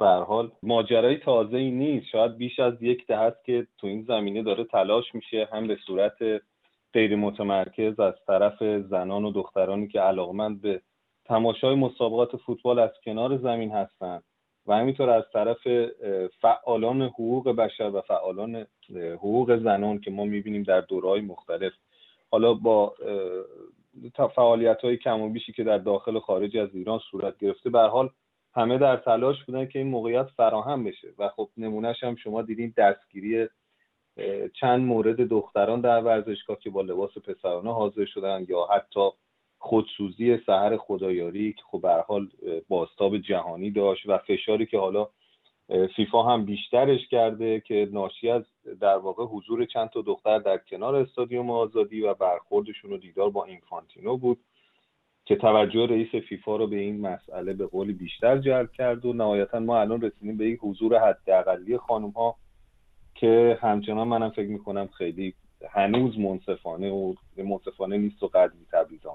به حال ماجرای تازه ای نیست. شاید بیش از یک دهه است که تو این زمینه داره تلاش میشه هم به صورت غیر متمرکز از طرف زنان و دخترانی که علاقمند به تماشای مسابقات فوتبال از کنار زمین هستند و همینطور از طرف فعالان حقوق بشر و فعالان حقوق زنان که ما می‌بینیم در دورهای مختلف. حالا با فعالیت های کم و بیشی که در داخل و خارج از ایران صورت گرفته به حال همه در تلاش بودن که این موقعیت فراهم بشه. و خب نمونهش هم شما دیدین دستگیری چند مورد دختران در ورزشگاه که با لباس پسرانه حاضر شدن یا حتی خودسوزی سحر خدایاری که خب به حال باستاب جهانی داشت و فشاری که حالا فیفا هم بیشترش کرده که ناشی از در واقع حضور چند تا دختر در کنار استادیوم آزادی و برخوردشون و دیدار با اینفانتینو بود. که توجه رئیس فیفا رو به این مسئله به قولی بیشتر جلب کرد و نهایتا ما الان رسیدیم به یک حضور حداقلی خانم ها که همچنان منم فکر می‌کنم خیلی هنوز منصفانه و منصفانه نیست و قدری آمیزه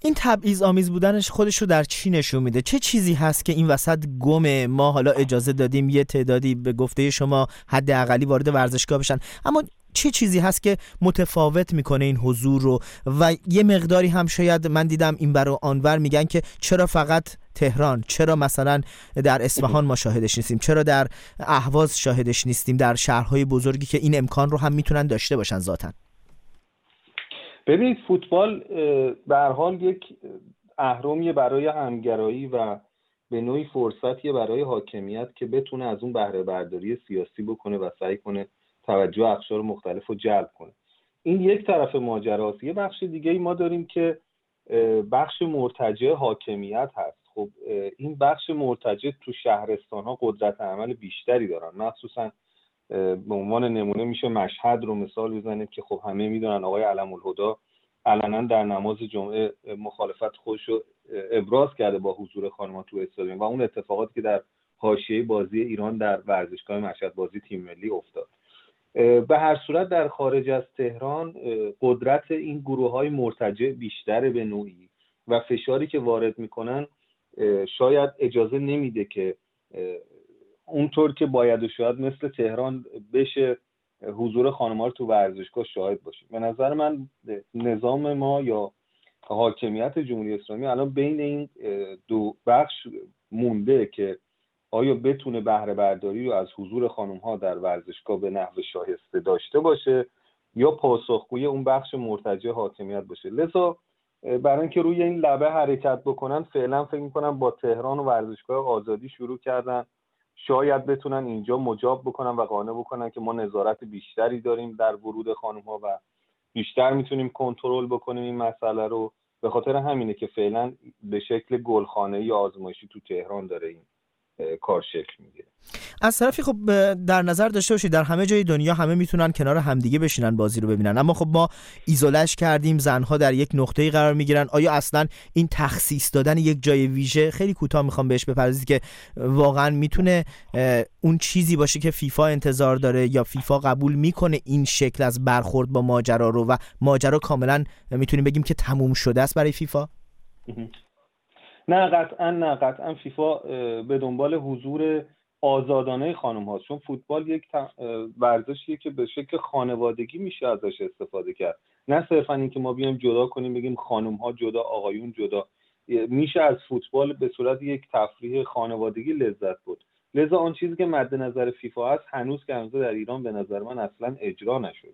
این تبعیض آمیز بودنش خودش رو در چی نشون میده؟ چه چیزی هست که این وسط گم ما حالا اجازه دادیم یه تعدادی به گفته شما حد اقلی وارد ورزشگاه بشن. اما چه چیزی هست که متفاوت می‌کنه این حضور رو؟ و یه مقداری هم شاید من دیدم این برو آنور میگن که چرا فقط تهران؟ چرا مثلا در اصفهان ما شاهدش نیستیم؟ چرا در اهواز شاهدش نیستیم؟ در شهرهای بزرگی که این امکان رو هم می‌تونن داشته باشن ذاتن ببینید فوتبال به حال یک اهرمیه برای همگرایی و به نوعی فرصتیه برای حاکمیت که بتونه از اون بهره برداری سیاسی بکنه و سعی کنه توجه اقشار مختلف رو جلب کنه. این یک طرف ماجراست. یه بخش دیگه ای ما داریم که بخش مرتجع حاکمیت هست. خب این بخش مرتجع تو شهرستان ها قدرت عمل بیشتری دارن. مخصوصا به عنوان نمونه میشه مشهد رو مثال بزنیم که خب همه می‌دونن آقای علم الهدا علنا در نماز جمعه مخالفت خودش رو ابراز کرده با حضور خانم‌ها تو استادیوم و اون اتفاقاتی که در حاشیه بازی ایران در ورزشگاه مشهد بازی تیم ملی افتاد. به هر صورت در خارج از تهران قدرت این گروه های مرتجع بیشتر به نوعی و فشاری که وارد می‌کنن شاید اجازه نمیده که اونطور که باید و شاید مثل تهران بشه حضور خانم رو تو ورزشگاه شاهد باشیم. به نظر من نظام ما یا حاکمیت جمهوری اسلامی الان بین این دو بخش مونده که آیا بتونه بهره برداری رو از حضور خانم ها در ورزشگاه به نحو شایسته داشته باشه یا پاسخگوی اون بخش مرتجع حاکمیت باشه؟ لذا برای اینکه روی این لبه حرکت بکنن فعلا فکر می‌کنم با تهران و ورزشگاه آزادی شروع کردن. شاید بتونن اینجا مجاب بکنن و قانع بکنن که ما نظارت بیشتری داریم در ورود خانم ها و بیشتر می‌تونیم کنترل بکنیم این مسئله رو. به خاطر همینه که فعلا به شکل گلخانه یا آزمایشی تو تهران داره این کار شکل می‌گیره. از طرفی خب در نظر داشته باشید در همه جای دنیا همه می‌تونن کنار همدیگه بشینن بازی رو ببینن. اما خب ما ایزولش کردیم زنها در یک نقطه قرار می‌گیرن. آیا اصلا این تخصیص دادن یک جای ویژه خیلی کوتاه می‌خوام بهش بپردازید که واقعا می‌تونه اون چیزی باشه که فیفا انتظار داره یا فیفا قبول می‌کنه این شکل از برخورد با ماجرا رو و ماجرا کاملا می‌تونیم بگیم که تموم شده است برای فیفا؟ نه قطعا نه. قطعا فیفا به دنبال حضور آزادانه خانم هاست. چون فوتبال یک ورزشیه که به شکل خانوادگی میشه ازش استفاده کرد. نه صرفا اینکه ما بیایم جدا کنیم بگیم خانم ها جدا آقایون جدا. میشه از فوتبال به صورت یک تفریح خانوادگی لذت بود لذا آن چیزی که مد نظر فیفا هست هنوز که هنوز در ایران به نظر من اصلا اجرا نشده.